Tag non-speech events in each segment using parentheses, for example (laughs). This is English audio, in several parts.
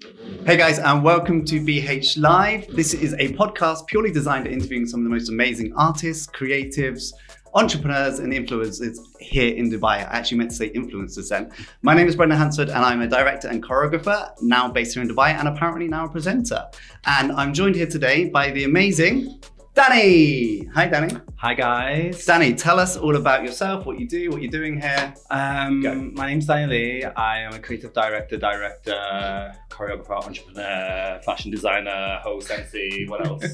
Hey guys, and welcome to BH Live. This is a podcast purely designed at interviewing some of the most amazing artists, creatives, entrepreneurs, and influencers here in Dubai. I actually meant to say influencers then. My name is Brendan Hansford, and I'm a director and choreographer, now based here in Dubai, and apparently now a presenter. And I'm joined here today by the amazing Danny. Hi, Danny. Hi guys. Danny, tell us all about yourself, what you do, what you're doing here. Um, Go. my name's Danny Lee. I am a creative director, director, choreographer, entrepreneur, fashion designer, host, MC. What else?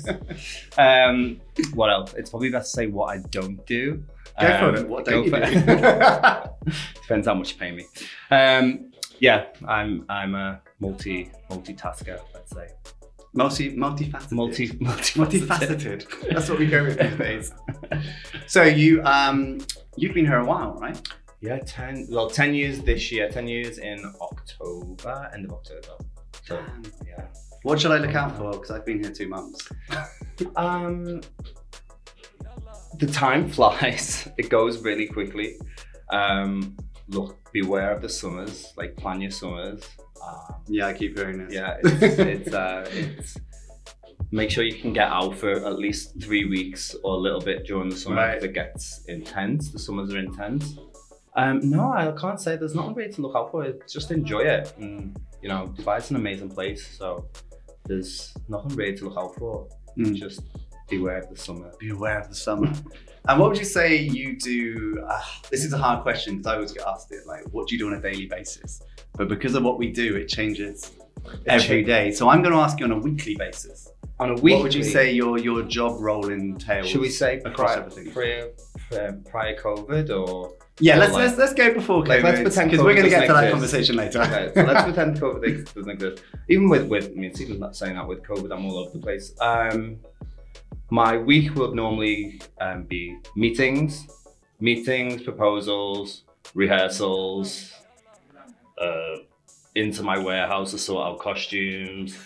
(laughs) um, what else? It's probably best to say what I don't do. Go for Um, it. What don't you for do? (laughs) Depends how much you pay me. Um, yeah, I'm I'm a multi multitasker. Let's say Multi, multifaceted. multi multifaceted. That's what we go with these days. (laughs) So you um you've been here a while, right? Yeah, ten. Well, ten years this year. Ten years in October, end of October. So yeah. What should I look out for? Because I've been here two months. (laughs) Um, the time (laughs) flies. It goes really quickly. Um, look, beware of the summers. Like plan your summers. Yeah, I keep hearing this. yeah, it's, it's, uh, it's make sure you can get out for at least three weeks or a little bit during the summer Right. because it gets intense. The summers are intense. Um, no, I can't say there's nothing really to look out for. Just enjoy it. And, you know, Dubai's an amazing place, so there's nothing really to look out for. Mm. Just beware of the summer. Be aware of the summer. and what would you say you do? Uh, this is a hard question because I always get asked it. Like, what do you do on a daily basis? But because of what we do, it changes every day. So I'm going to ask you on a weekly basis. On a week, What would you say your your job role entails? Should we say across prior, everything? prior, prior, prior COVID or? Yeah, or let's like- let's let's go before Like, let's COVID pretend because we're going to get to that exist. conversation later. Okay, so let's pretend COVID doesn't exist. Even with with I mean, it's even not saying that with COVID, I'm all over the place. Um, my week would normally um, be meetings, meetings, proposals, rehearsals, uh, into my warehouse to sort out costumes,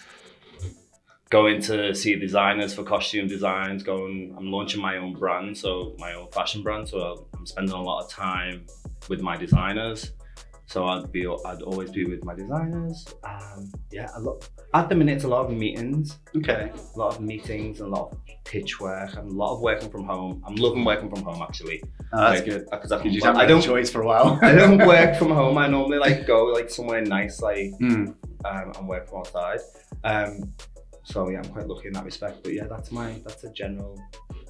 going to see designers for costume designs. Going, I'm launching my own brand, so my own fashion brand. So I'm spending a lot of time with my designers. So I'd be, I'd always be with my designers. Um, yeah, a lot. At the minute, it's a lot of meetings, Okay. a lot of meetings, and a lot of pitch work, and a lot of working from home. I'm loving working from home actually. Oh, that's Like, good. Because I, you can- don't I have a don't, choice for a while. I don't (laughs) work from home. I normally like go like somewhere nice, like Mm. um, and work from outside. Um, so yeah, I'm quite lucky in that respect. But yeah, that's my that's a general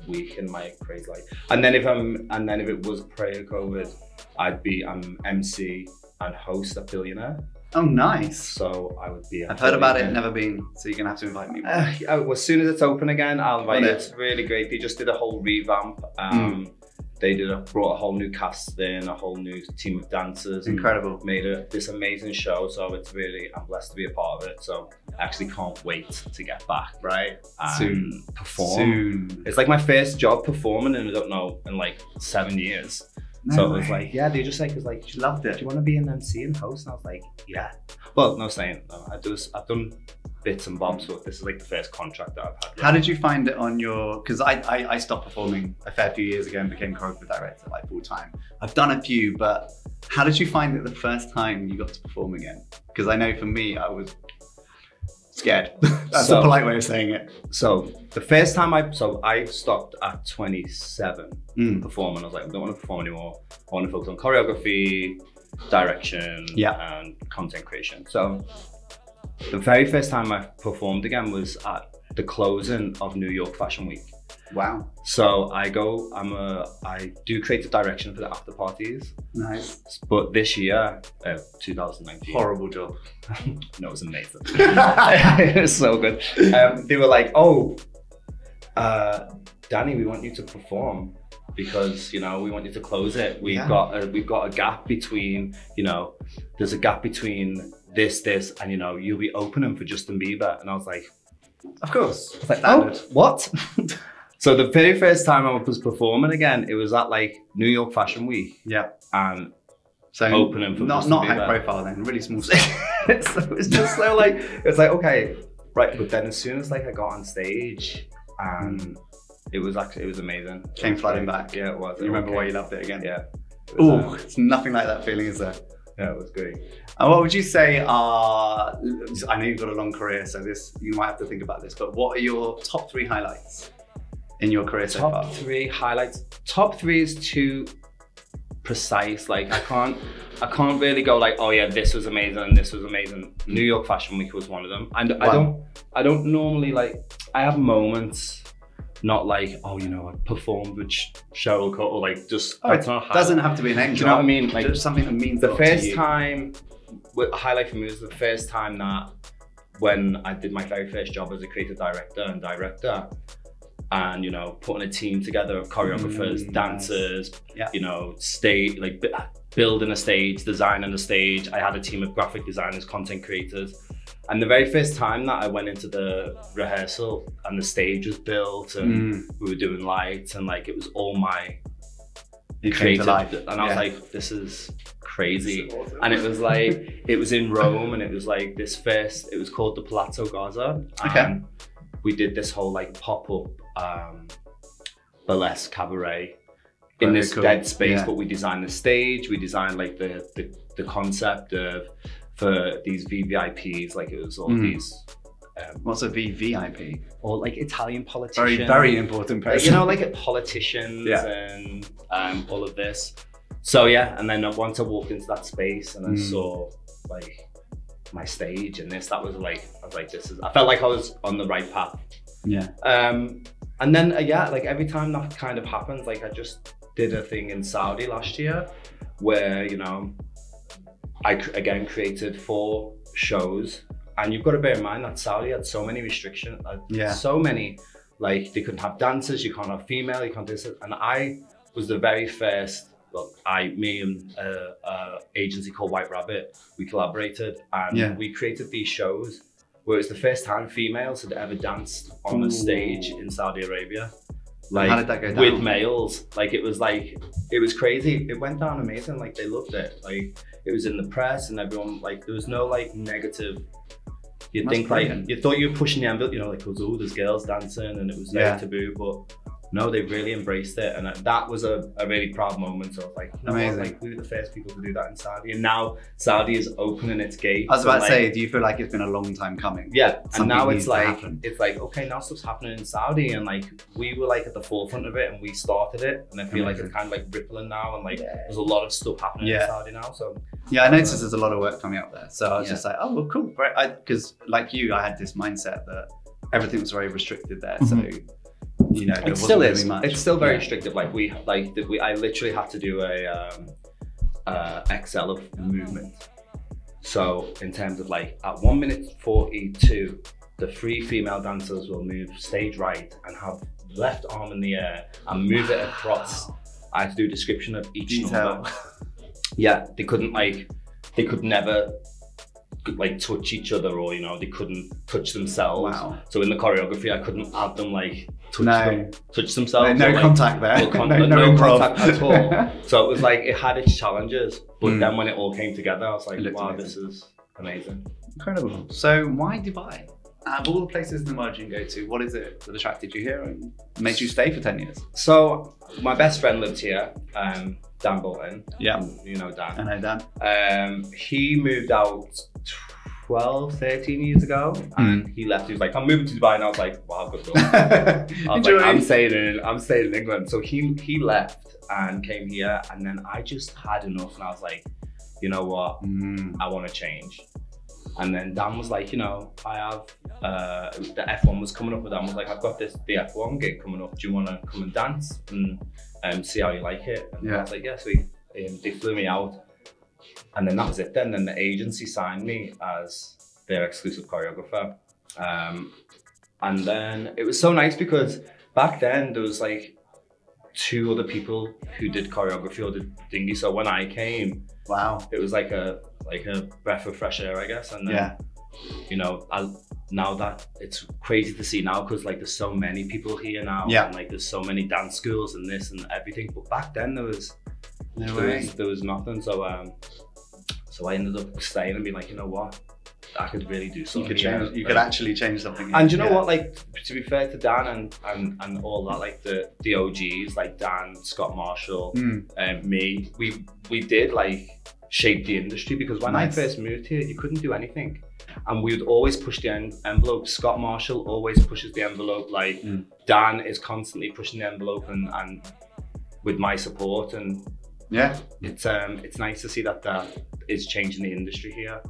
week in my crazy life. And then if I'm and then if it was prior COVID, I'd be I'm MC and host a Billionaire. Oh, nice. So I would be. I've heard about it, never been. So you're gonna have to invite me. Uh, yeah, well, as soon as it's open again, I'll invite you. it? It's really great. They just did a whole revamp. Um, They did a, brought a whole new cast in, a whole new team of dancers. Incredible. Made a, this amazing show. So it's really, I'm blessed to be a part of it. So I actually can't wait to get back Right. Soon. perform. Soon. It's like my first job performing, and I don't know in like seven years. No so it was like, yeah, they just like, was like, She loved it. do you want to be an MC and host? And I was like, yeah. Well, no saying. No, I do. I've done bits and bobs, but this is like the first contract that I've had. How did you find it on your? Because I, I I stopped performing a fair few years ago and became choreographer director like full time. I've done a few, but how did you find it the first time you got to perform again? Because I know for me, I was scared. (laughs) That's So- a polite way of saying it. So the first time I so I stopped at 27 Mm. performing. I was like, I don't want to perform anymore. I want to focus on choreography, direction, Yeah. and content creation. So the very first time I performed again was at the closing of New York Fashion Week. Wow, So I go, I'm a, I do creative direction for the after parties. nice, But this year, uh, 2019, horrible job. (laughs) no, it was amazing. (laughs) (laughs) it was so good. Um, they were like, "Oh, uh, Danny, we want you to perform because you know we want you to close it. We've Yeah. got a, we've got a gap between you know there's a gap between this this and you know you'll be opening for Justin Bieber." And I was like, Of course, I was like standard. "Oh, what?" So the very first time I was performing again, it was at like New York Fashion Week, Yeah. and So Opening for not Justin not high profile then, really small scale. (laughs) so it was just so like it was like okay right but then as soon as like i got on stage and it was actually it was amazing Came flooding back. yeah it was You remember why you loved it again? yeah Oh, um, it's nothing like that feeling, is there? Yeah, it was great. And what would you say are? I know you've got a long career, so this you might have to think about this. But what are your top three highlights in your career so Top far? three highlights. Top three is too precise. Like I can't, I can't really go like, oh yeah, this was amazing and this was amazing. New York Fashion Week was one of them. And I don't, I don't normally like. I have moments, not like, oh, you know, I performed with Cheryl Cole, or like just. Oh, it doesn't have to be an name Do you know what I mean? Like just something that means the first time what a highlight for me was the first time that when I did my very first job as a creative director and director and you know putting a team together of choreographers Mm, dancers Yeah. you know stage like bu- building a stage designing a stage I had a team of graphic designers content creators and the very first time that I went into the rehearsal and the stage was built and Mm, we were doing lights and like it was all my it creative and I was like this is crazy awesome. and it was like (laughs) it was in Rome, and it was like this first. It was called the Palazzo Gaza, Okay. and we did this whole like pop up um, burlesque cabaret in Very this cool. dead space. Yeah. But we designed the stage, we designed like the the, the concept of for these VVIPs, like it was all Mm. these. Um, What's a VVIP? or like Italian politicians, Very, very important like, person. you know, like (laughs) politicians Yeah. and um, all of this. So yeah, and then once I walked into that space and I Mm. saw like my stage and this, that was like I was like, this is. I felt like I was on the right path. yeah. Um, and then uh, yeah, like every time that kind of happens, like I just did a thing in Saudi last year where you know I cr- again created four shows, and you've got to bear in mind that Saudi had so many restrictions, uh, Yeah. so many like they couldn't have dancers, you can't have female, you can't do this, and I was the very first. Well, I, me, and uh, uh, agency called White Rabbit, we collaborated and Yeah. we created these shows where it was the first time females had ever danced on a stage in Saudi Arabia. How did that go down? With males, like it was like it was crazy. It went down amazing. Like they loved it. Like it was in the press and everyone like there was no like negative. You'd That's think like you thought you were pushing the envelope, you know, like oh, there's girls dancing and it was very Yeah. taboo, but no, they really embraced it, and that was a, a really proud moment. Was like, you know what, Amazing. like we were the first people to do that in Saudi, and now Saudi is opening its gates. I was about to like, say, do you feel like it's been a long time coming? yeah, and now it's like it's like okay, now stuff's happening in Saudi, and like we were like at the forefront of it, and we started it, and I feel like it's kind of like rippling now, and like there's a lot of stuff happening Yeah. in Saudi now. So Yeah, I noticed there's a lot of work coming up there. So I was Yeah. just like, oh, well, cool. Right. Because, like you, I had this mindset that everything was very restricted there. So, mm-hmm. You know, there it wasn't still really is. much. It's still very Yeah. restrictive. Like we like we I literally had to do a um, uh, Excel of movement. So in terms of like at one minute forty two, the three female dancers will move stage right and have left arm in the air and move it across. I had to do a description of each Detail. number. Yeah, they couldn't like they could never like touch each other or you know they couldn't touch themselves. Wow. So in the choreography, I couldn't have them like touch No. them, touch themselves. No, no or, like, contact there. no (laughs) con- no, no no contact at all. (laughs) So it was like it had its challenges, but Mm. then when it all came together, I was like, wow, amazing. this is amazing. Incredible. So, why Dubai? Out of all the places in the world you can go to, what is it that attracted you here and made you stay for 10 years? So my best friend lived here, um, Dan Bolton. Yeah. You know Dan. I Dan. know, Dan. Um, he moved out 12, 13 years ago, and he left. He was like, "I'm moving to Dubai," and I was like, "Wow, good luck." (laughs) I was like, I'm staying in, I'm staying in England. So he he left and came here, and then I just had enough, and I was like, you know what, Mm, I want to change. And then Dan was like, you know, I have uh, the F1 was coming up with Dan was like, I've got this the F1 gig coming up. Do you want to come and dance and um, see how you like it? And Yeah. I was like, yeah. So he, um, they flew me out, and then that was it. Then then the agency signed me as their exclusive choreographer. Um, and then it was so nice because back then there was like two other people who did choreography or did dingy. So when I came, wow. it was like a like a breath of fresh air, I guess. And then, Yeah. You know, I now that it's crazy to see now because like there's so many people here now, Yeah. and like there's so many dance schools and this and everything. But back then there was No there way. was, there was nothing. So um, so I ended up staying and being like, you know what, I could really do You something. could change. You could actually change something. and you know Yeah. what? Like to be fair to Dan and and and all that, like the the OGs, like Dan, Scott Marshall, Mm, um, me, we we did like shape the industry because when Nice. I first moved here, you couldn't do anything. And we would always push the en- envelope. Scott Marshall always pushes the envelope. Like Mm. Dan is constantly pushing the envelope and, and with my support. And Yeah. it's um it's nice to see that that is changing the industry here.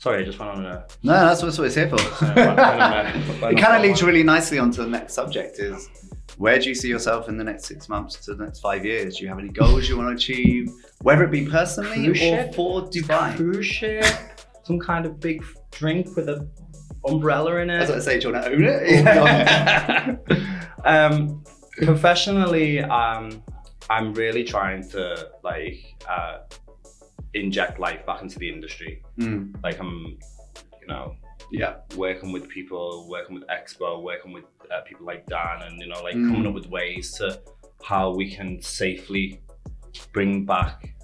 Sorry, I just went on a. No, that's what it's here for. (laughs) (laughs) it kind of leads really nicely onto the next subject is where do you see yourself in the next six months to the next five years? Do you have any goals you want to achieve, whether it be personally Cruise or ship? for Dubai? cruise ship, some kind of big drink with a umbrella in As it. I say, do you want to own it? (laughs) um, professionally, um, I'm really trying to like uh, inject life back into the industry. Mm, Like I'm, you know, yeah. working with people, working with Expo, working with uh, people like Dan, and you know, like Mm. coming up with ways to how we can safely bring back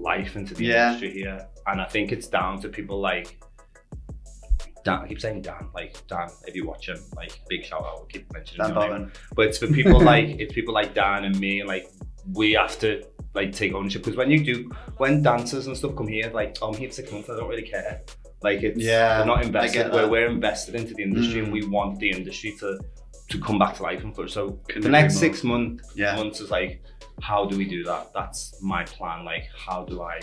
life into the Yeah. industry here. And I think it's down to people like Dan. I keep saying Dan, like Dan. If you watch him, like big shout out. I keep mentioning Dan. But it's for people (laughs) like it's people like Dan and me. Like we have to like take ownership because when you do, when dancers and stuff come here, like oh, I'm here for six months. I don't really care. Like it's Yeah, they're not invested. Where that. we're invested into the industry Mm. and we want the industry to to come back to life and flourish. So the next six months Yeah. months is like how do we do that? That's my plan. Like how do I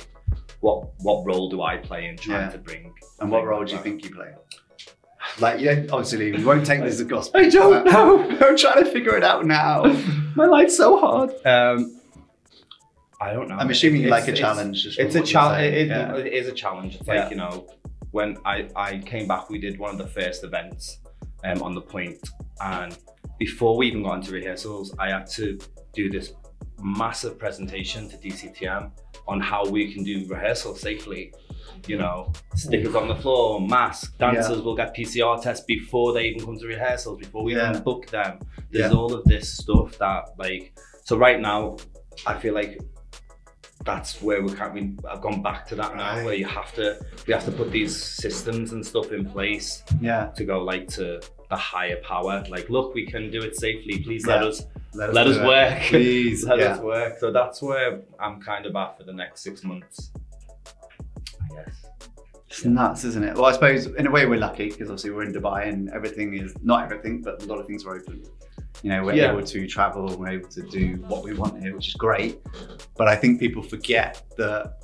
what what role do I play in trying Yeah. to bring And what role do you think you play? Like, yeah, obviously, we won't take this as gospel. I don't know. (laughs) I'm trying to figure it out now. My life's so hard. Um, I don't know. I'm assuming you like a challenge. from It's a challenge. It, Yeah. it is a challenge. It's Yeah. like you know, when I I came back, we did one of the first events um, on The Pointe, and before we even got into rehearsals, I had to do this massive presentation to DCTM on how we can do rehearsals safely. You know, stickers on the floor, mask. Dancers will get PCR tests before they even come to rehearsals, before we Yeah. even book them. There's Yeah. all of this stuff that like. So right now, I feel like that's where we can't. We, I've gone back to that now, Right. where you have to. We have to put these systems and stuff in place Yeah. to go like to the higher power. Like, look, we can do it safely. Please let us Let let us work. (laughs) Please. let yeah. us work. So that's where I'm kind of at for the next six months. I guess. It's nuts, isn't it? Well, I suppose in a way we're lucky because obviously we're in Dubai and everything is not everything, but a lot of things are open. You know, we're Yeah. able to travel, we're able to do what we want here, which is great. But I think people forget that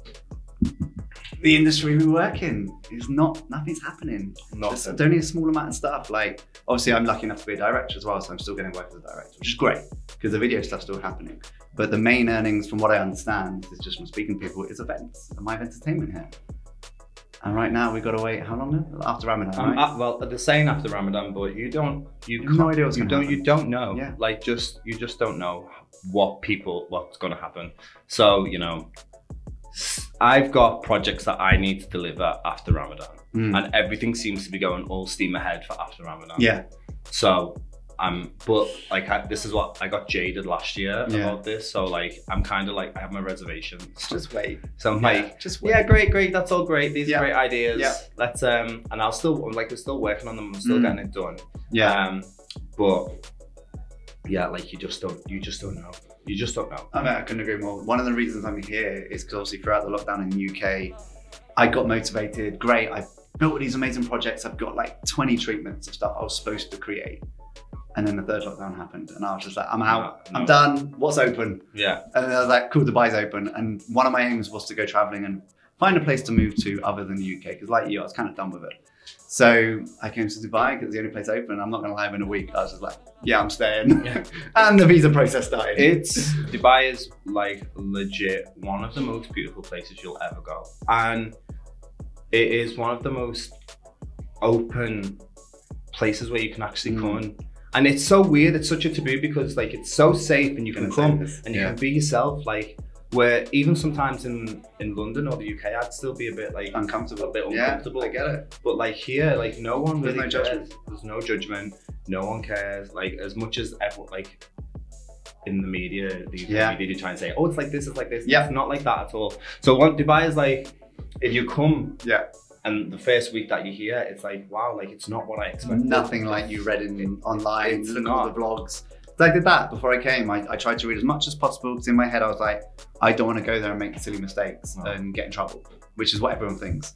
the industry we work in is not nothing's happening. There's Nothing. only a small amount of stuff. Like obviously, I'm lucky enough to be a director as well, so I'm still getting work as a director, which is great because the video stuff's still happening. But the main earnings, from what I understand, is just from speaking to people, is events and live entertainment here. And right now we've got to wait how long now? After Ramadan, Um, right? uh, well, they're saying after Ramadan, but you don't. You You no can't- idea what's you don't. happen. You don't know. Yeah. Like just you just don't know what people what's going to happen. So you know, I've got projects that I need to deliver after Ramadan, Mm. and everything seems to be going all steam ahead for after Ramadan. yeah, So um, but like I, this is what I got jaded last year Yeah. about this. So like I'm kind of like I have my reservations. just wait. So I'm Yeah, like. just wait. Yeah, great, great. That's all great. These Yeah. are great ideas. Yeah. Let's um, and I'll still I'm like we're still working on them. I'm still Mm. getting it done. Yeah. Um, but yeah, like you just don't, you just don't know. You just don't know. I mean, I couldn't agree more. One of the reasons I'm here is because obviously throughout the lockdown in the UK, I got motivated. Great, I built these amazing projects. I've got like 20 treatments of stuff I was supposed to create. And then the third lockdown happened, and I was just like, I'm out, No, I'm done. What's open? Yeah, And I was like, cool, Dubai's open. And one of my aims was to go traveling and find a place to move to other than the UK. Because like you, I was kind of done with it. So I came to Dubai because it's the only place open. I'm not going to lie, in a week, I was just like, yeah, I'm staying. Yeah. (laughs) and the visa process started. it's Dubai is like legit one of the most beautiful places you'll ever go, and it is one of the most open places where you can actually Mm. come. And, and it's so weird. It's such a taboo because like it's so safe and you can come and you yeah. can be yourself. Like where even sometimes in in London or the UK, I'd still be a bit like uncomfortable. a bit uncomfortable. Yeah. I get it. But like here, like no one really There's no cares. judgment. There's no judgment. No one cares. Like as much as everyone like in the media, the Yeah. media do try and say, "Oh, it's like this, it's like this." Yeah. It's not like that at all. So what Dubai is like, if you come Yeah. and the first week that you're here, it's like, wow, like it's not what I expected. Nothing like you read in online, It's look at all the vlogs. I did that before I came. I, I tried to read as much as possible because in my head I was like, I don't want to go there and make silly mistakes No. and get in trouble, which is what everyone thinks.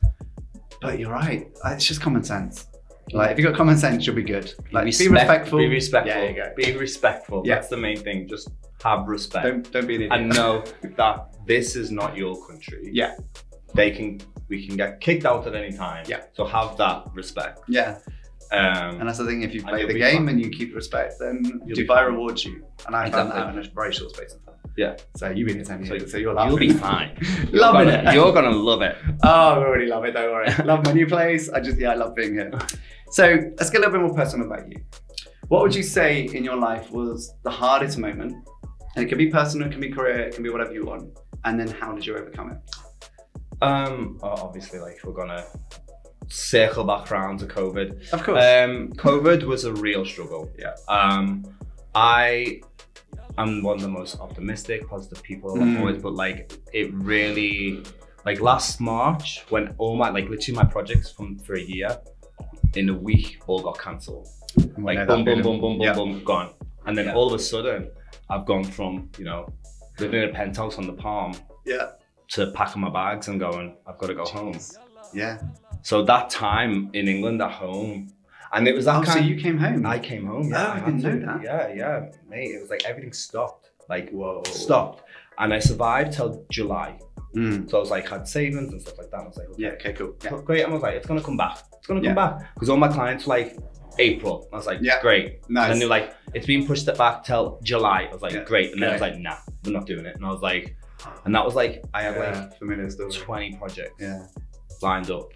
But you're right. It's just common sense. Mm. Like if you got common sense, you'll be good. Like be Respect- respectful. Be respectful. Yeah, go. Be respectful. Yeah. That's the main thing. Just have respect. Don't don't be an idiot. and know (laughs) that this is not your country. Yeah. They can we can get kicked out at any time. Yeah. So have that respect. Yeah, Um and that's the thing. If you play the game fine. and you keep respect, then You'll Dubai rewards you. And I found that Exactly. in a very short space of time. Yeah. So you've been here ten So years, so, you're laughing. you'll be fine. (laughs) You're Loving gonna- it. You're gonna love it. Oh, I already love it. Don't worry. (laughs) love my new place. I just yeah, I love being here. So let's get a little bit more personal about you. What would you say in your life was the hardest moment? And it can be personal, it can be career, it can be whatever you want. And then how did you overcome it? Um obviously like we're gonna circle back around to COVID. Of course. Um, COVID was a real struggle. Yeah. Um, I am one of the most optimistic, positive people Mm. Always, but like it really, like last March when all my like literally my projects from for a year, in a week all got cancelled. Like boom, boom, boom, boom, boom, Yeah. boom, gone. And then Yeah. all of a sudden, I've gone from you know living in a penthouse on the Palm yeah. to packing my bags and going, I've got to go home. Yeah. So that time in England at home, and it was that Oh, so you came home. I came home. Oh, Yeah, I didn't to. know that. Yeah, yeah, mate. It was like everything stopped. Like Whoa. stopped, and I survived till July. Mm. So I was like had savings and stuff like that. I was like, okay, Yeah. Okay. Cool. Yeah. great. And I was like, it's gonna come back. It's gonna come Yeah. back because all my clients were like April. I was like, Yeah. great. Nice. And they're like, it's been pushed back till July. I was like, Yeah. great. And then I was like, nah, we're not doing it. And I was like, and that was like, I had yeah, like familiar story. 20 projects Yeah. Lined up,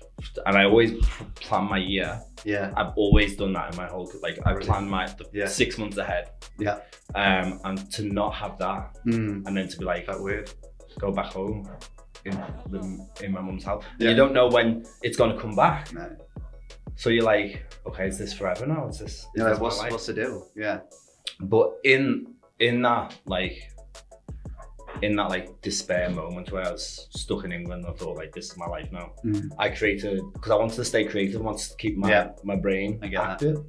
and I always plan my year. Yeah. I've always done that in my whole like I Really? plan my the Yeah. six months ahead. Yeah. Um, and to not have that, Mm. and then to be like, That weird. go back home in the, in my mum's house. Yeah. you don't know when it's gonna come back. No. So you're like, okay, is this forever now? Is this? Is Yeah. this What's what's the deal? Yeah. But in in that like in that like despair moment where I was stuck in England, I thought like this is my life now. Mm. I created because I wanted to stay creative, I wanted to keep my Yeah. my brain I get that. active.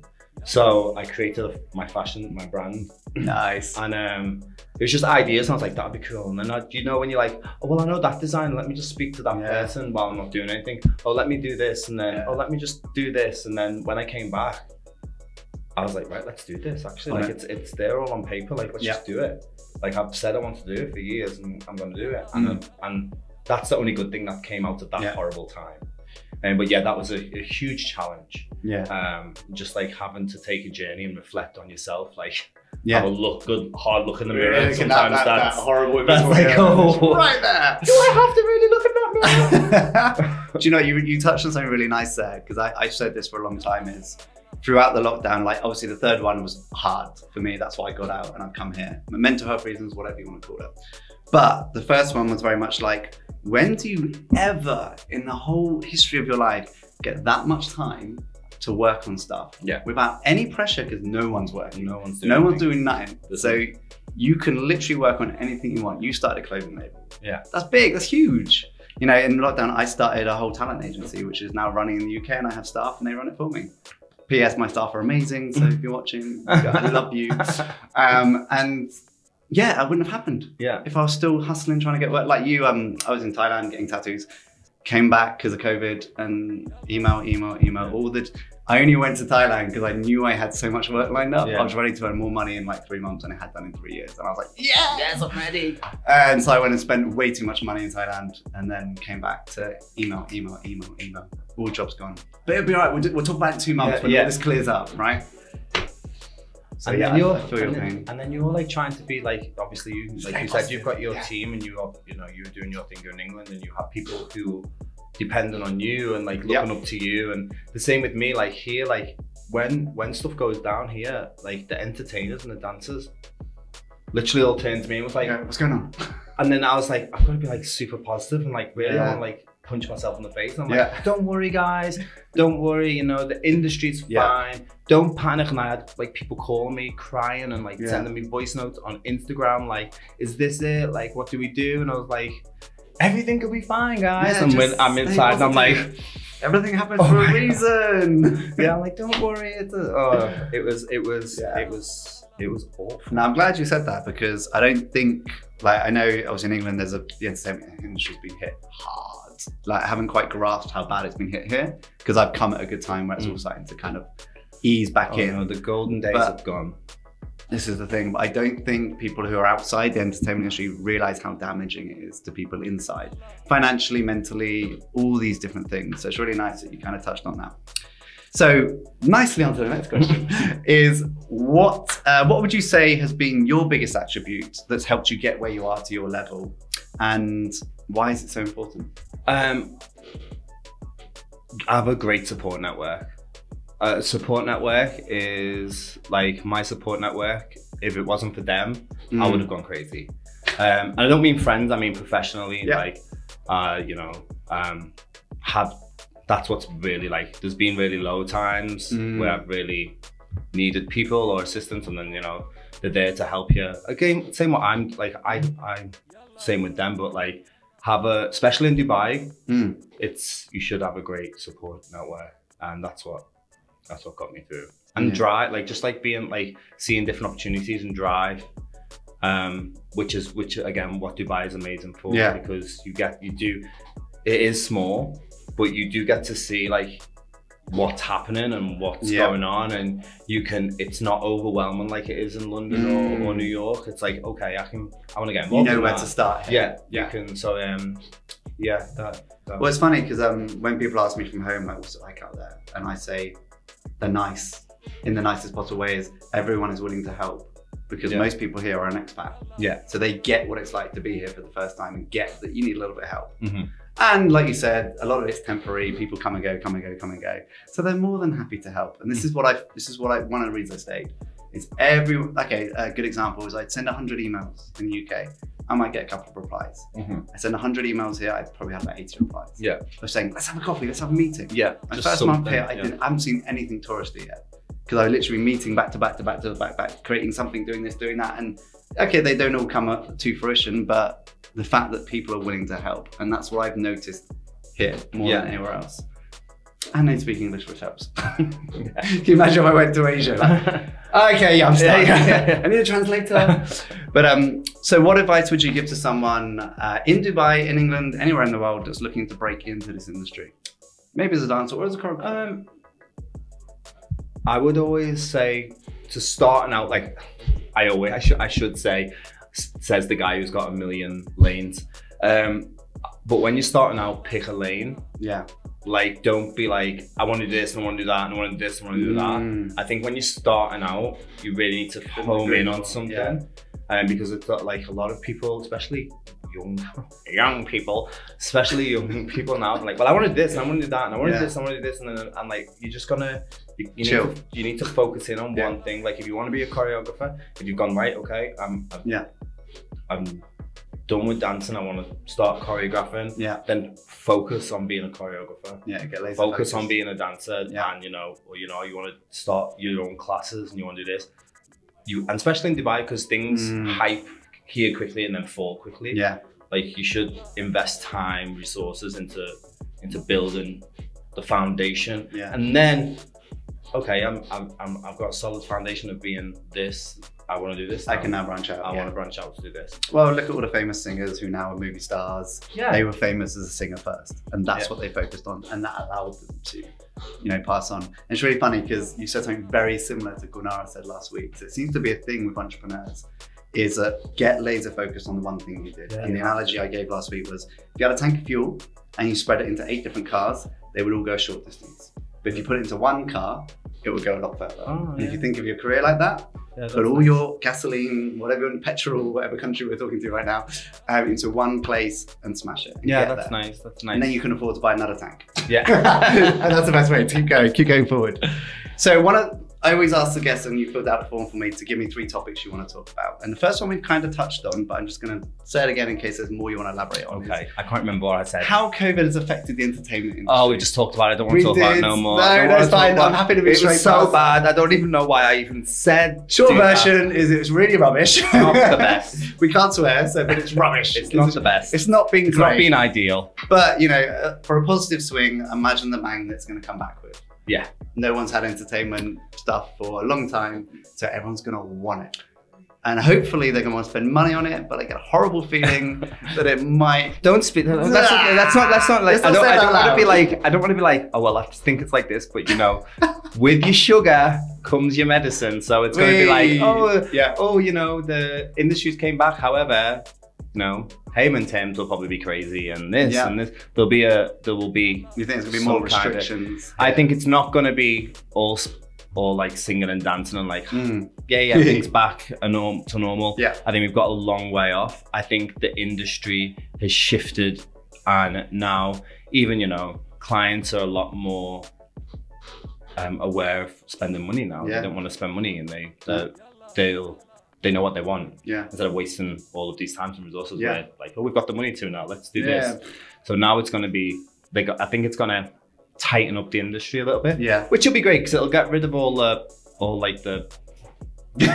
So I created my fashion, my brand, Nice. and um, it was just ideas. And I was like, that'd be cool. And then I, you know, when you're like, oh well, I know that design. Let me just speak to that Yeah. person while I'm not doing anything. Oh, let me do this, and then Yeah. oh, let me just do this. And then when I came back, I was like, right, let's do this. Actually, like it's it's there all on paper. Like let's Yeah. just do it. Like I've said I want to do it for years, and I'm going to do it. And and that's the only good thing that came out of that Mm. Yeah. horrible time. Um, but yeah, that was a, a huge challenge. Yeah. Um, just like having to take a journey and reflect on yourself, like Yeah. have a look, good hard look in the mirror. Yeah, and that, that, sometimes that, that's horrible that's like, oh. right there. (laughs) Do I have to really look at that mirror? (laughs) Do you know you you touched on something really nice there because I I said this for a long time is throughout the lockdown like obviously the third one was hard for me that's why I got out and I've come here mental health reasons whatever you want to call it but the first one was very much like when do you ever in the whole history of your life get that much time to work on stuff Yeah. without any pressure because no one's working no one's doing. no one's doing nothing. So you can literally work on anything you want. You started a clothing label. Yeah. That's big. That's huge. You know, in lockdown, I started a whole talent agency, which is now running in the UK, and I have staff, and they run it for me. P.S. My staff are amazing. So if you're watching, I (laughs) love you. Um, and yeah, it wouldn't have happened yeah. if I was still hustling, trying to get work. Like you, um, I was in Thailand getting tattoos. Came back because of COVID and email, email, email. All the. I only went to Thailand because I knew I had so much work lined up. Yeah. I was ready to earn more money in like three months than I had done in three years, and I was like, yeah. Yes, I'm ready. And so I went and spent way too much money in Thailand, and then came back to email, email, email, email. All jobs gone. But it'll be all right. We'll, do, we'll talk about it in two months Yeah, when yeah. all this clears up, right? So and yeah, then you're I feel your and, pain. then, and then you're like trying to be like obviously you like Stay you said you've got your yeah. team and you are you know you're doing your thing you're in England and you have people who dependent on you and like Yeah. looking up to you and the same with me like here like when when stuff goes down here like the entertainers and the dancers literally all turned to me and was like Okay, what's going on? and then I was like I've got to be like super positive and like really Yeah. want to like punch myself in the face And I'm Yeah. like don't worry guys don't worry you know the industry's Yeah. fine don't panic and I had like people calling me crying and like Yeah. sending me voice notes on Instagram like is this it like what do we do and I was like everything could be fine, guys. And when I'm inside, and I'm like, everything happens Oh for a my God. reason. (laughs) yeah, I'm like, don't worry. It's a, oh, it was, it was, it was, it was awful. Now I'm glad you said that because I don't think like I know I was in England there's a the entertainment industry's been hit hard. Like I haven't quite grasped how bad it's been hit here because I've come at a good time where it's all Mm. starting to kind of ease back Oh, in. no, the golden days But- have gone. This is the thing, I don't think people who are outside the entertainment industry realize how damaging it is to people inside, financially, mentally, all these different things. So it's really nice that you kind of touched on that. So nicely on to the next question (laughs) is what uh, what would you say has been your biggest attribute that's helped you get where you are to your level, and why is it so important? Um, I have a great support network. Uh, support network is like my support network. If it wasn't for them, I Mm. would have gone crazy. Um, and I don't mean friends. I mean professionally. Yeah. Like, uh, you know, um, have that's what's really like. There's been really low times Mm. where I've really needed people or assistance, and then you know they're there to help you. Again, same what I'm like. I I'm same with them, but like have a especially in Dubai Mm. it's you should have a great support network and that's what that's what got me through and Yeah. drive like just like being like seeing different opportunities and drive um which is which again what dubai is amazing for Yeah. because you get you do it is small but you do get to see like what's happening and what's Yeah. going on and you can it's not overwhelming like it is in london Mm. or, or new york it's like okay i can i want to get You know in where that. to start. yeah you Yeah. can so um yeah that, that Well, it's funny because um, when people ask me from home, like, what's it like out there? And I say, they're nice in the nicest possible way is everyone is willing to help because Yeah. most people here are an expat. Yeah. So they get what it's like to be here for the first time and get that you need a little bit of help. Mhm. And like you said, a lot of it's temporary. People come and go, come and go, come and go. So they're more than happy to help. And this is what I, this is what I, one of the reasons I stayed. Is every, okay, a good example is I'd send 100 emails in the UK. I might get a couple of replies. Mhm. I send 100 emails here, I probably have about 80 replies. Yeah. Of saying, let's have a coffee, let's have a meeting. Yeah, My first month here, I, yeah. didn't, I haven't seen anything touristy yet. Because I was literally meeting back to back to back to back, back, creating something, doing this, doing that. And okay, they don't all come up to fruition, but the fact that people are willing to help. And that's what I've noticed here more Yeah. than anywhere else. And they speak English, which helps. (laughs) Can you imagine if I went to Asia? Like, (laughs) okay, yeah, I'm Yeah, stuck. yeah, yeah. (laughs) I need a translator. but um, so what advice would you give to someone uh, in Dubai, in England, anywhere in the world that's looking to break into this industry? Maybe as a dancer or as a choreographer. Um, I would always say to starting out, like I always, I should, I should say, says the guy who's got a million lanes. Um, but when you're starting out, pick a lane. yeah. Like, don't be like, I want to do this and I want to do that and I want to do this and I want to do that. Mm. I think when you're starting out, you really need to home in on something. Yeah. Um, because it's got like a lot of people, especially young young people, especially young (laughs) people now, like, well, I want to do this and I want to do that and I want to Yeah. do this, I want to do this, and then I'm like, you're just gonna you, you Chill. Need to, you need to focus in on Yeah. one thing. Like if you want to be a choreographer, if you've gone right, okay, I'm, I'm Yeah. I'm done with dancing. I want to start choreographing. Yeah. Then focus on being a choreographer Yeah. Get laser focus on being a dancer Yeah. and you know or you know you want to start your own classes and you want to do this you and especially in dubai because things Mm. hype here quickly and then fall quickly Yeah. like you should invest time resources into into building the foundation Yeah. and then okay i'm, I'm, I'm i've got a solid foundation of being this i want to do this I can now branch out. i yeah. want to branch out to do this Well, look at all the famous singers who now are movie stars. yeah They were famous as a singer first, and that's Yeah. what they focused on, and that allowed them to, you know, pass on. And it's really funny because you said something very similar to Gunara said last week. So it seems to be a thing with entrepreneurs, is that get laser focused on the one thing you did. Yeah, and the yeah. analogy I gave last week was if you had a tank of fuel and you spread it into eight different cars, they would all go a short distance. But if you put it into one car, it would go a lot further. Oh, and if you think of your career like that, Yeah, put all nice. your gasoline, whatever, petrol, whatever country we're talking to right now, um, into one place and smash it. and yeah that's there. nice that's nice And then you can afford to buy another tank. yeah (laughs) and that's the best way. Keep going, keep going forward. (laughs) So one of I always ask the guests, and you filled out a form for me to give me three topics you want to talk about. And the first one we've kind of touched on, but I'm just going to say it again in case there's more you want to elaborate on. Okay, I can't remember what I said. How COVID has affected the entertainment industry. Oh, we just talked about it. I don't want We to talk about it no more. No, that's fine. I'm happy to be it. straight was so bad. I don't even know why I even said. Short do that. version is it's really rubbish. Not the best. (laughs) we can't swear, so but it's rubbish. It's not the best. It's not being It's great. not being ideal. But you know, uh, for a positive swing, imagine the bang that's going to come back with. Yeah. No one's had entertainment stuff for a long time, so everyone's going to want it. And hopefully they're going to want to spend money on it, but I get a horrible feeling (laughs) that it might. Don't speak. That's not. That's not. That's not like. Let's I don't. I don't want to be like. I don't want to be like. Oh well, I just think it's like this. But you know, (laughs) with your sugar comes your medicine. So it's going to be like, oh, Yeah. oh, you know, the industries came back. However, know, Heyman terms will probably be crazy, and this Yeah. and this. There'll be a. There will be. You think there's going to be more kind of- restrictions? I think it's not going to be all. All like singing and dancing and like Mm. yeah, yeah, (laughs) everything's back a norm to normal. Yeah. I think we've got a long way off. I think the industry has shifted, and now even you know clients are a lot more um, aware of spending money now. Yeah. They don't want to spend money, and they they they'll they know what they want Yeah. instead of wasting all of these times and resources. Yeah. Where like, oh, we've got the money to now. Let's do Yeah. this. So now it's going to be. They got, I think it's going to tighten up the industry a little bit, Yeah. which will be great because it'll get rid of all the all like the (laughs) Be The-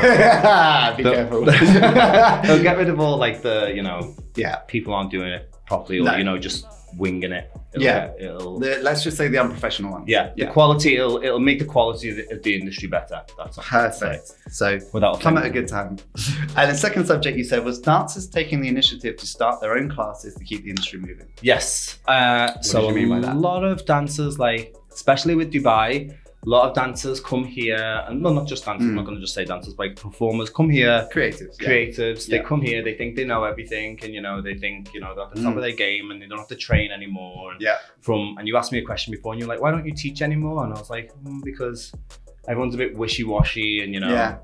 careful. (laughs) It'll get rid of all like the you know yeah. people aren't doing it properly or No. you know just winging it. It'll Yeah. it'll The, let's just say the unprofessional ones. yeah, the quality it'll it'll make the quality of the, of the industry better. That's all. Perfect. So Without come at a good time. And the second subject you said was dancers taking the initiative to start their own classes to keep the industry moving. Yes. Uh, so did you mean by a lot of dancers, like especially with Dubai, a lot of dancers come here, and well, not just dancers. I'm Mm. not going to just say dancers, but like performers come here. Creatives. yeah. Creatives, they Yeah. come here, they think they know everything, and you know, they think you know they're at the top Mm. of their game, and they don't have to train anymore. And Yeah. From and you asked me a question before, and you're like, "Why don't you teach anymore?" And I was like, mm, "Because everyone's a bit wishy-washy, and you know, Yeah.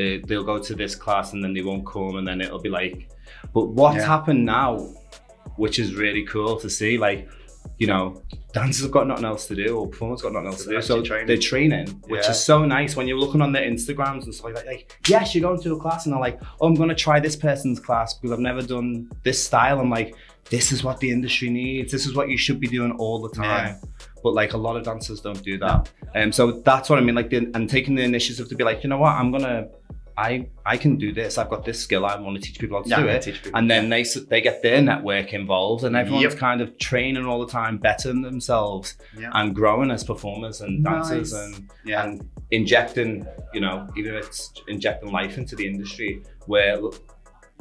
uh, they'll go to this class and then they won't come, and then it'll be like." But what's happened now, which is really cool to see, like you know, dancers have got nothing else to do, or performers got nothing else So to do. So training. they're training, which Yeah. is so nice when you're looking on their Instagrams and stuff like that. Like, yes, you're going to a class, and they're like, oh, I'm going to try this person's class because I've never done this style. I'm like, this is what the industry needs. This is what you should be doing all the time. But like a lot of dancers don't do that. And um, so that's what I mean. Like, the, and taking the initiative to be like, you know what, I'm gonna. I, I can do this. I've got this skill. I want to teach people how to Yeah, do it teach people. and then they they get their network involved and everyone's Yep. kind of training all the time bettering themselves Yeah. and growing as performers and dancers Nice. and Yeah. and injecting you know even if it's injecting life into the industry where look,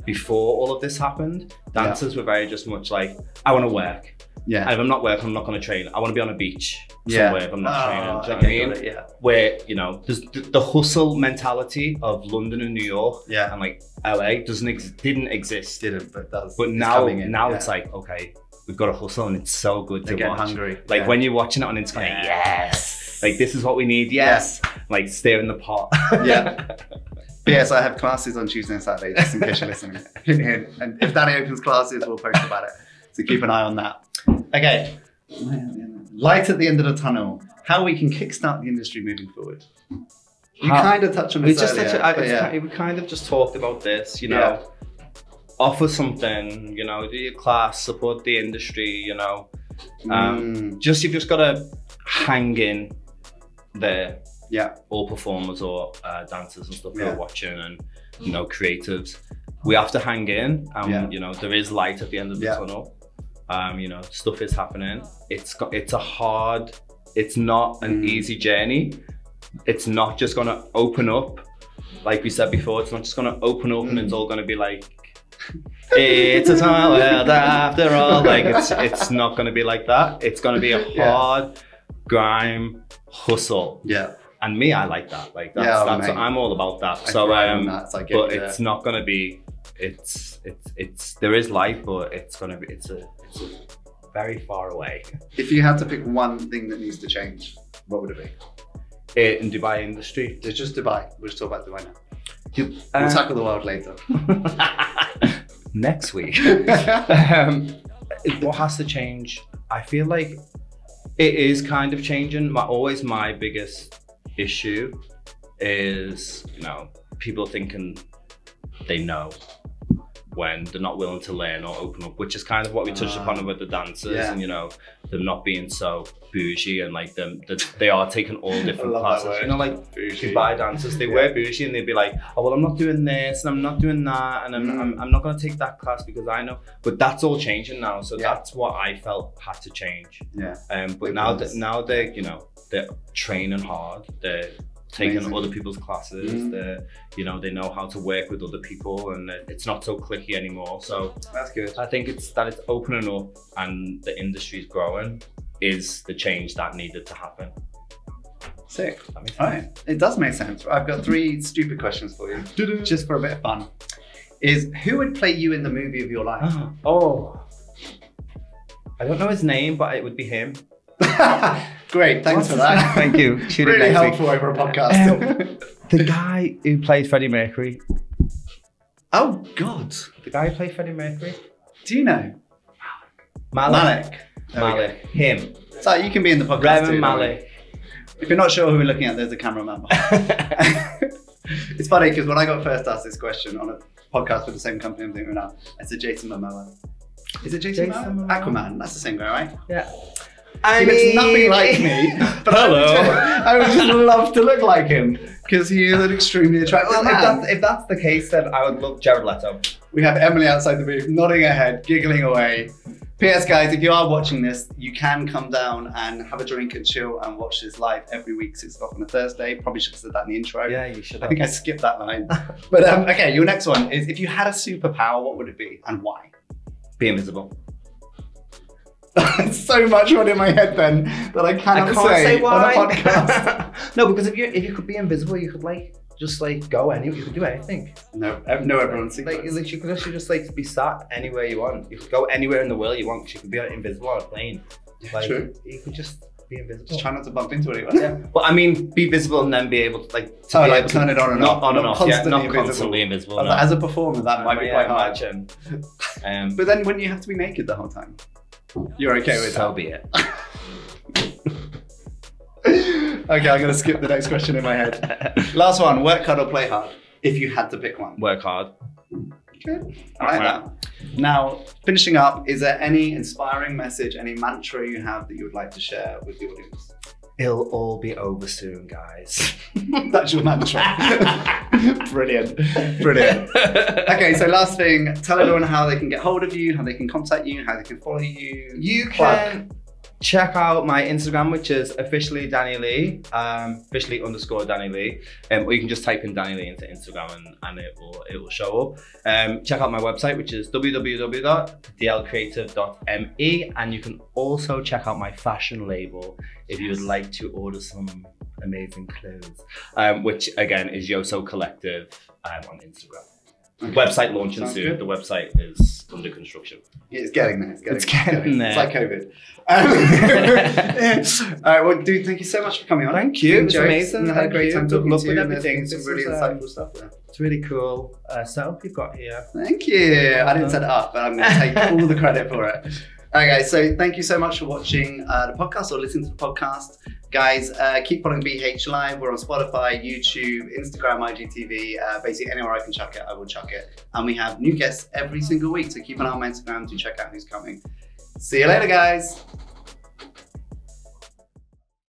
before all of this happened dancers were very just much like i want to work Yeah. and if i'm not working i'm not going to train i want to be on a beach Yeah. if i'm not training Oh, do you know okay, what i mean Yeah. where you know there's the, the hustle mentality of london and new york Yeah. and like la doesn't ex- didn't exist Didn't, but does. but It's now, coming in, now yeah. it's like, okay, we've got to hustle, and it's so good they're to get watch. hungry. Like yeah. when you're watching it on Instagram, Yeah. yes, like this is what we need. Yes, like stir in the pot. Yeah. (laughs) But yes, I have classes on Tuesday and Saturday, just in case you're listening. (laughs) and if Danny opens classes, we'll post about it. So keep an eye on that. Okay. Light at the end of the tunnel. How we can kickstart the industry moving forward. You How- kind of touched on we this just earlier, touched- I- yeah. we kind of just talked about this. You know, offer something. You know, do your class, support the industry. You know, um, Mm, just you've just got to hang in there yeah. all performers or uh, dancers and stuff who are watching and you know creatives we have to hang in and Yeah. you know there is light at the end of the Yeah. tunnel um you know stuff is happening it's got it's a hard it's not an Mm. easy journey it's not just gonna open up like we said before it's not just gonna open up and it's Mm. all gonna be like (laughs) it's a small world after all like it's it's not gonna be like that it's gonna be a Yeah. hard grime hustle Yeah. And me, I like that. Like that's, Yeah, that's. I'm all about that. I so um, that, so but you it's not gonna be. It's it's it's there is life, but it's gonna be. It's a it's a very far away. If you had to pick one thing that needs to change, what would it be? Eh, In Dubai industry, It's just Dubai. We'll just talk about Dubai now. We'll uh, tackle the world later. (laughs) next week. (laughs) um, what has to change? I feel like it is kind of changing. My always my biggest issue is you know people thinking they know when they're not willing to learn or open up, which is kind of what we touched Ah. upon with the dancers Yeah. and you know them not being so bougie and like them that they are taking all (laughs) different classes. You know, like Bougie. Dubai dancers, they Yeah. wear bougie and they'd be like, oh well, I'm not doing this and I'm not doing that and I'm, Mm. I'm, I'm not going to take that class because I know. But that's all changing now, so Yeah. that's what I felt had to change. Yeah. Um, but It now that now they're you know they're training hard. They're taking Amazing. other people's classes. Mm. They're you know they know how to work with other people, and it's not so cliquey anymore. So That's good. I think it's that it's opening up and the industry's growing is the change that needed to happen. Sick. That makes All right. It does make sense. I've got three stupid questions for you, (laughs) just for a bit of fun. Is who would play you in the movie of your life? (gasps) oh, I don't know his name, but it would be him. (laughs) Great, thanks What's for that. (laughs) Thank you. Really next week. helpful over a podcast. Um, the guy who played Freddie Mercury. oh God, The guy who played Freddie Mercury. do you know Malek. Malek? There we go. Malek. Him. So you can be in the podcast Reverend too. Malek. If you're not sure who we're looking at, there's a cameraman. behind. (laughs) it's funny because when I got first asked this question on a podcast with the same company I'm doing right now, I said Jason Momoa. Is it Jason, Jason Momoa? Momoa. Aquaman. That's the same guy, right? yeah. I He looks nothing like me, (laughs) but I would, Hello. just, I would just love to look like him because he is an extremely attractive Well, if man. that's, if that's the case, then I would love Jared Leto. We have Emily outside the booth, nodding her head, giggling away. P.S. guys, if you are watching this, you can come down and have a drink and chill and watch this live every week, six o'clock on a Thursday. Probably should have said that in the intro. Yeah, you should. I think I skipped that line. But um, okay, your next one is if you had a superpower, what would it be and why? be invisible. (laughs) so much on in my head then that I cannot say, on a podcast. (laughs) no, because if you if you could be invisible, you could like just like go anywhere. You could do anything. no, no everyone's Like secret. like, you could actually just like be sat anywhere you want. You could go anywhere in the world you want. 'cause you could be invisible on a plane. Like True. you could just be invisible. Just try not to bump into anyone. Yeah. Well, I mean, be visible and then be able to like to Oh, be like able to- turn it on and not off. on and not off. Yeah, not invisible. constantly invisible. No. As a performer, that might be Yeah, quite hard. imagine. (laughs) Um, But then wouldn't you have to be naked the whole time? You're okay with so that? be it. (laughs) okay, I'm going to skip the next question in my head. (laughs) Last one work hard or play hard? If you had to pick one. Work hard. Good. I like that. Now, finishing up, is there any inspiring message, any mantra you have that you would like to share with the audience? It'll all be over soon, guys. That's your mantra. Brilliant. Brilliant. Okay, so last thing, tell everyone how they can get hold of you, how they can contact you, how they can follow you. You Plug. Check out my Instagram, which is officially Danny Lee, um, officially underscore Danny Lee, um, or you can just type in Danny Lee into Instagram and, and it will it will show up. Um, check out my website, which is www.dlcreative.me, and you can also check out my fashion label if you would like to order some amazing clothes, um, which again is Yoso Collective um, on Instagram. Okay. Website launching Sounds soon. good. The website is under construction. It's getting there. It's getting, It's getting there. It's like COVID. Um, (laughs) all right, well, dude, thank you so much for coming on. Thank you. It was Enjoyed. amazing. I had a great you. time talking luck to with you. and there's everything. Some really was, insightful um, stuff there. It's really cool uh, setup you've got here. Thank you. I didn't set it up, but I'm going to take (laughs) all the credit for it. Okay. So thank you so much for watching uh, the podcast or listening to the podcast. Guys, uh, keep following BH Live. We're on Spotify, YouTube, Instagram, IGTV. Uh, basically, anywhere I can chuck it, I will chuck it. And we have new guests every single week. So keep an eye on my Instagram to check out who's coming. See you later, guys.